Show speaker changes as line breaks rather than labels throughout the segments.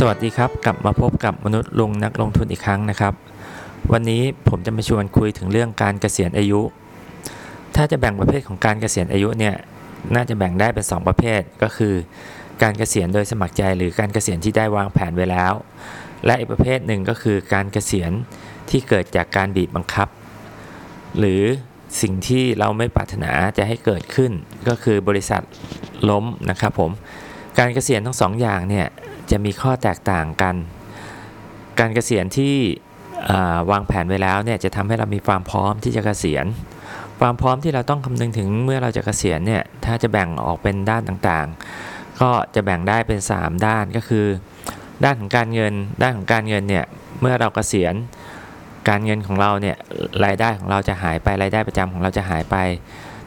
สวัสดีครับ กลับมาพบกับมนุษย์ลุงนักลงทุนอีกครั้งนะครับ วันนี้ผมจะมาชวนคุยถึงเรื่องการเกษียณอายุ ถ้าจะแบ่งประเภทของการเกษียณอายุเนี่ยน่าจะแบ่งได้เป็น 2 ประเภทก็คือ การเกษียณโดยสมัครใจหรือการเกษียณที่ได้วางแผนไว้แล้ว และอีกประเภทหนึ่งก็คือการเกษียณที่เกิดจากการบีบบังคับ หรือสิ่งที่เราไม่ปรารถนาจะให้เกิดขึ้นก็คือบริษัทล้มนะครับผม การเกษียณทั้งสองอย่างเนี่ยจะมีข้อแตกต่างกัน การเกษียณที่วางแผนไว้แล้วเนี่ยจะทำให้เรามีความพร้อมที่จะเกษียณ ความพร้อมที่เราต้องคำนึงถึงเมื่อเราจะเกษียณเนี่ยถ้าจะแบ่งออกเป็นด้านต่างๆ ก็จะแบ่งได้เป็น 3 ด้านก็คือ ด้านของการเงิน ด้านของการเงินเนี่ยเมื่อเราเกษียณการเงินของเราเนี่ยรายได้ของเราจะหายไปรายได้ประจำของเราจะหายไป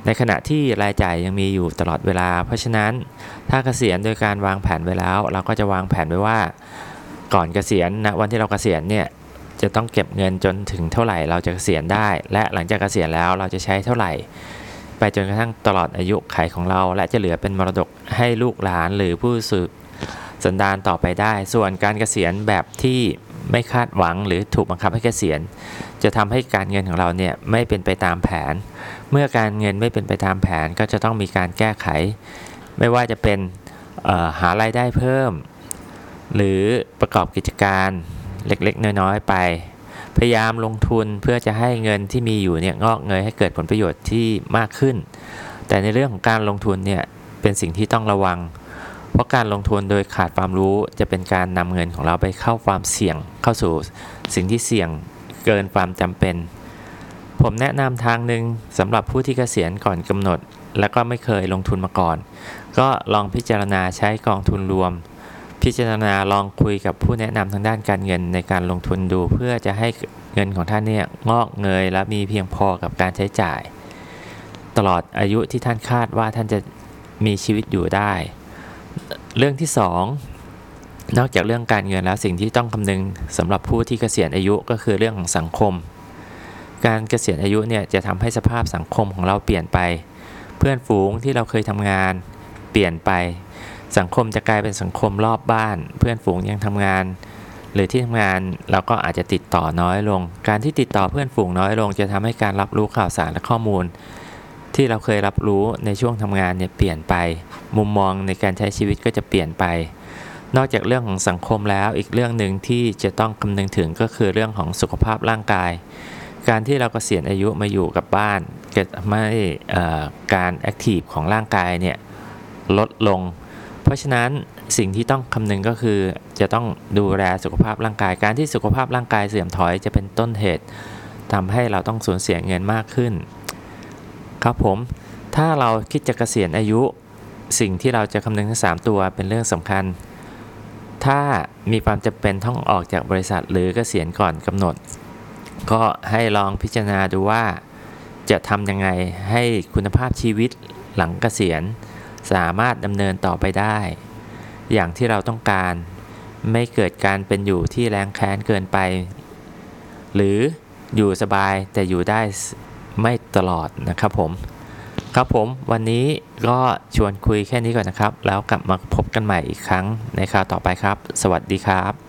ในขณะที่รายจ่ายยังมีอยู่ตลอดเวลา เพราะฉะนั้นถ้าเกษียณโดยการวางแผนไว้แล้ว เราก็จะวางแผนไว้ว่า ก่อนเกษียณนะวันที่เราเกษียณเนี่ยจะต้องเก็บเงินจนถึงเท่าไหร่เราจะเกษียณได้ และหลังจากเกษียณแล้วเราจะใช้เท่าไหร่ ไปจนกระทั่งตลอดอายุไขของเรา และจะเหลือเป็นมรดกให้ลูกหลานหรือผู้สืบสันดานต่อไปได้ ส่วนการเกษียณแบบที่ ไม่คาดหวังหรือถูกบังคับให้เกษียณ จะทำให้การเงินของเราเนี่ยไม่เป็นไปตามแผน เมื่อการเงินไม่เป็นไปตามแผนก็จะต้องมีการแก้ไข ไม่ว่าจะเป็นหารายได้เพิ่ม หรือประกอบกิจการเล็กๆ น้อยๆไป พยายามลงทุนเพื่อจะให้เงินที่มีอยู่เนี่ยงอกเงยให้เกิดผลประโยชน์ที่มากขึ้น แต่ในเรื่องของการลงทุนเนี่ยเป็นสิ่งที่ต้องระวัง ราะการลงทุนโดยขาดความรู้จะเป็นการนำเงินของเราไปเข้าความเสี่ยง เข้าสู่สิ่งที่เสี่ยงเกินความจำเป็น ผมแนะนำทางหนึ่งสำหรับผู้ที่เกษียณก่อนกำหนด แล้วก็ไม่เคยลงทุนมาก่อน ก็ลองพิจารณาใช้กองทุนรวม พิจารณาลองคุยกับผู้แนะนำทางด้านการเงินในการลงทุนดู เพื่อจะให้เงินของท่านเนี่ยงอกเงยและมีเพียงพอกับการใช้จ่าย ตลอดอายุที่ท่านคาดว่าท่านจะมีชีวิตอยู่ได้ เรื่องที่2นอกจากเรื่องการเงินแล้วสิ่งที่ต้องคำนึงสำหรับผู้ที่เกษียณอายุก็คือเรื่องของสังคม การเกษียณอายุเนี่ยจะทำให้สภาพสังคมของเราเปลี่ยนไป เพื่อนฝูงที่เราเคยทำงานเปลี่ยนไป สังคมจะกลายเป็นสังคมรอบบ้าน เพื่อนฝูงยังทำงาน หรือที่ทำงานเราก็อาจจะติดต่อน้อยลง การที่ติดต่อเพื่อนฝูงน้อยลง จะทำให้การรับรู้ข่าวสารและข้อมูล ที่เราเคยรับรู้ในช่วงทำงานเนี่ยเปลี่ยนไป มุมมองในการใช้ชีวิตก็จะเปลี่ยนไป นอกจากเรื่องของสังคมแล้วอีกเรื่องหนึ่งที่จะต้องคำนึงถึงก็คือเรื่องของสุขภาพร่างกาย การที่เราเกษียณอายุมาอยู่กับบ้านกิจกรรมการ active ของร่างกายเนี่ยลดลง เพราะฉะนั้นสิ่งที่ต้องคำนึงก็คือจะต้องดูแลสุขภาพร่างกาย การที่สุขภาพร่างกายเสื่อมถอยจะเป็นต้นเหตุทำให้เราต้องสูญเสียเงินมากขึ้น ครับผม ถ้าเราคิดจะกะเกษียณอายุ สิ่งที่เราจะคำนึงทั้ง 3 ตัวเป็นเรื่องสำคัญ ถ้ามีความจำเป็นต้องออกจากบริษัทหรือเกษียณก่อนกำหนด ก็ให้ลองพิจารณาดูว่า จะทำยังไงให้คุณภาพชีวิตหลังเกษียณ สามารถดำเนินต่อไปได้ อย่างที่เราต้องการ ไม่เกิดการเป็นอยู่ที่แรงแค้นเกินไป หรืออยู่สบายแต่อยู่ได้ ไม่ตลอดนะครับผม ครับผมวันนี้ก็ชวนคุยแค่นี้ก่อนนะครับ แล้วกลับมาพบกันใหม่อีกครั้งในคราวต่อไปครับ สวัสดีครับ